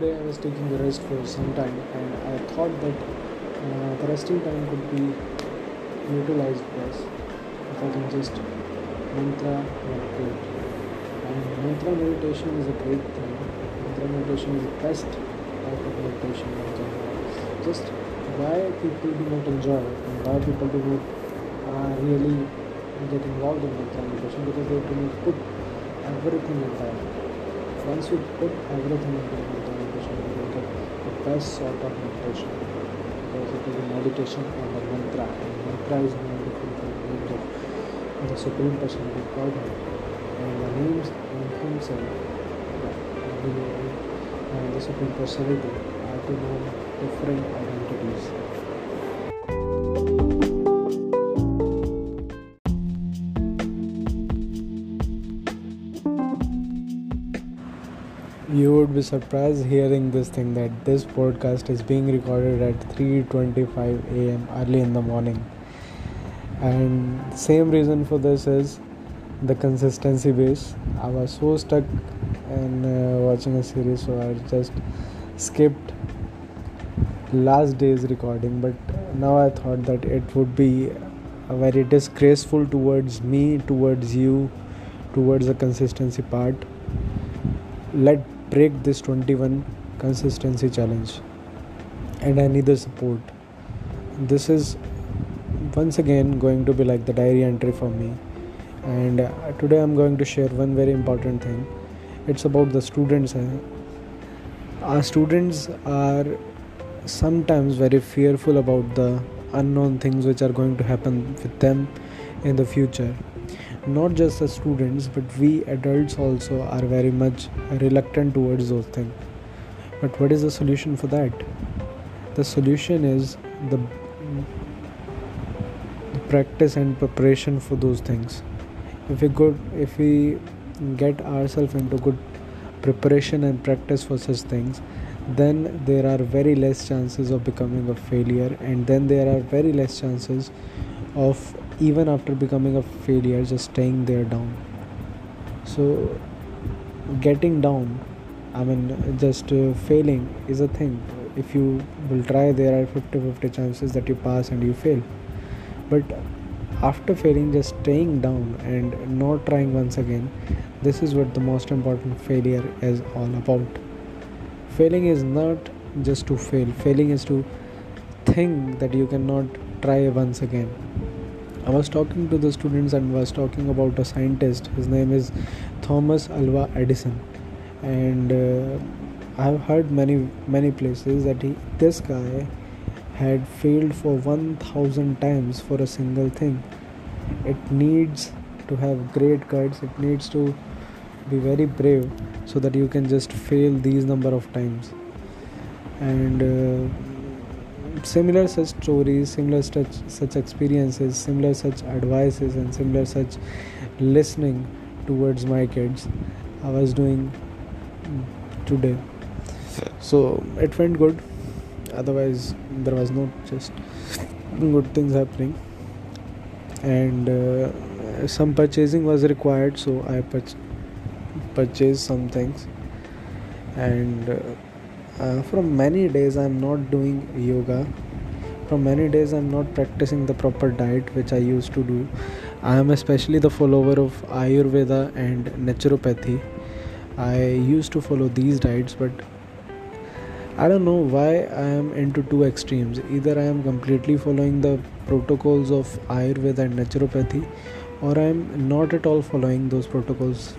today I was taking a rest for some time and I thought that uh, the resting time could be utilized best if I can just mantra meditate. And mantra meditation is a great thing. Mantra meditation is the best type of meditation in general. Just why people do not enjoy it and why people do not uh, really get involved in mantra meditation because they do not put everything in that. Once you put everything into mantra meditation, you will get the best sort of meditation because it is a meditation on the mantra and mantra is no different the of the Supreme Personality Godhead and the names in himself and the Supreme Personality are to know different identities. You would be surprised hearing this thing that this podcast is being recorded at 3:25 a.m. early in the morning. And same reason for this is the consistency base. I was so stuck in uh, watching a series, so I just skipped last day's recording. But now I thought that it would be very disgraceful towards me, towards you, towards the consistency part. Let break this 21 consistency challenge, and I need the support. This is once again going to be like the diary entry for me. And uh, today i'm going to share one very important thing. It's about the students our students are sometimes very fearful about the unknown things which are going to happen with them in the future not just the students but we adults also are very much reluctant towards those things. But what is the solution for that? The solution is the practice and preparation for those things. If we good if we get ourselves into good preparation and practice for such things then there are very less chances of becoming a failure and then there are very less chances of even after becoming a failure just staying there down. So getting down i mean just uh, failing is a thing. If you will try there are 50 50 chances that you pass and you fail. But after failing just staying down and not trying once again this is what the most important failure is all about. Failing is not just to fail. Failing is to think that you cannot try once again. I was talking to the students and was talking about a scientist. His name is thomas alva edison. And uh, i have heard many many places that he this guy had failed for 1000 times for a single thing. It needs to have great guts. It needs to be very brave so that you can just fail these number of times. And uh, similar such stories similar such such experiences similar such advices and similar such listening towards my kids. I was doing today. So it went good. Otherwise there was no just good things happening. And uh, some purchasing was required so i pur- purchased some things. And uh, uh, from many days i'm not doing yoga from many days i'm not practicing the proper diet which i used to do i am especially the follower of ayurveda and naturopathy i used to follow these diets but I don't know why I am into two extremes. Either I am completely following the protocols of Ayurveda and naturopathy, or I am not at all following those protocols.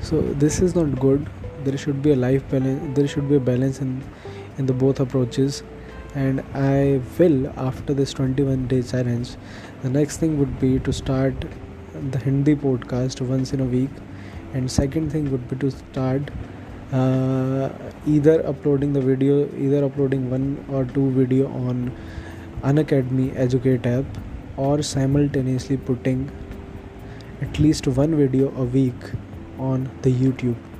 So this is not good. There should be a life balance. There should be a balance in in the both approaches. And I will after this 21 day challenge. The next thing would be to start the Hindi podcast once in a week, and second thing would be to start uh, either uploading the video either uploading one or two video on unacademy educate app or simultaneously putting at least one video a week on the youtube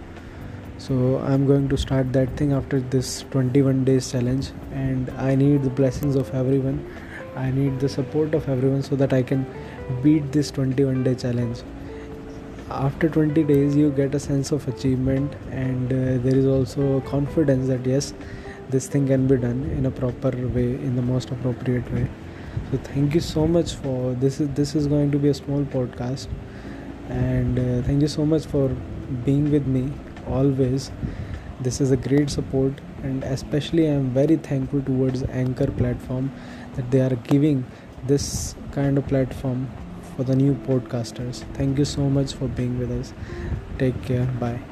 so i'm going to start that thing after this 21 days challenge and i need the blessings of everyone. I need the support of everyone so that i can beat this 21 day challenge. After 20 days you get a sense of achievement and uh, there is also confidence that yes this thing can be done in a proper way in the most appropriate way. So thank you so much for this is this is going to be a small podcast and uh, thank you so much for being with me always. This is a great support and especially i am very thankful towards anchor platform that they are giving this kind of platform for the new podcasters. Thank you so much for being with us. Take care. Bye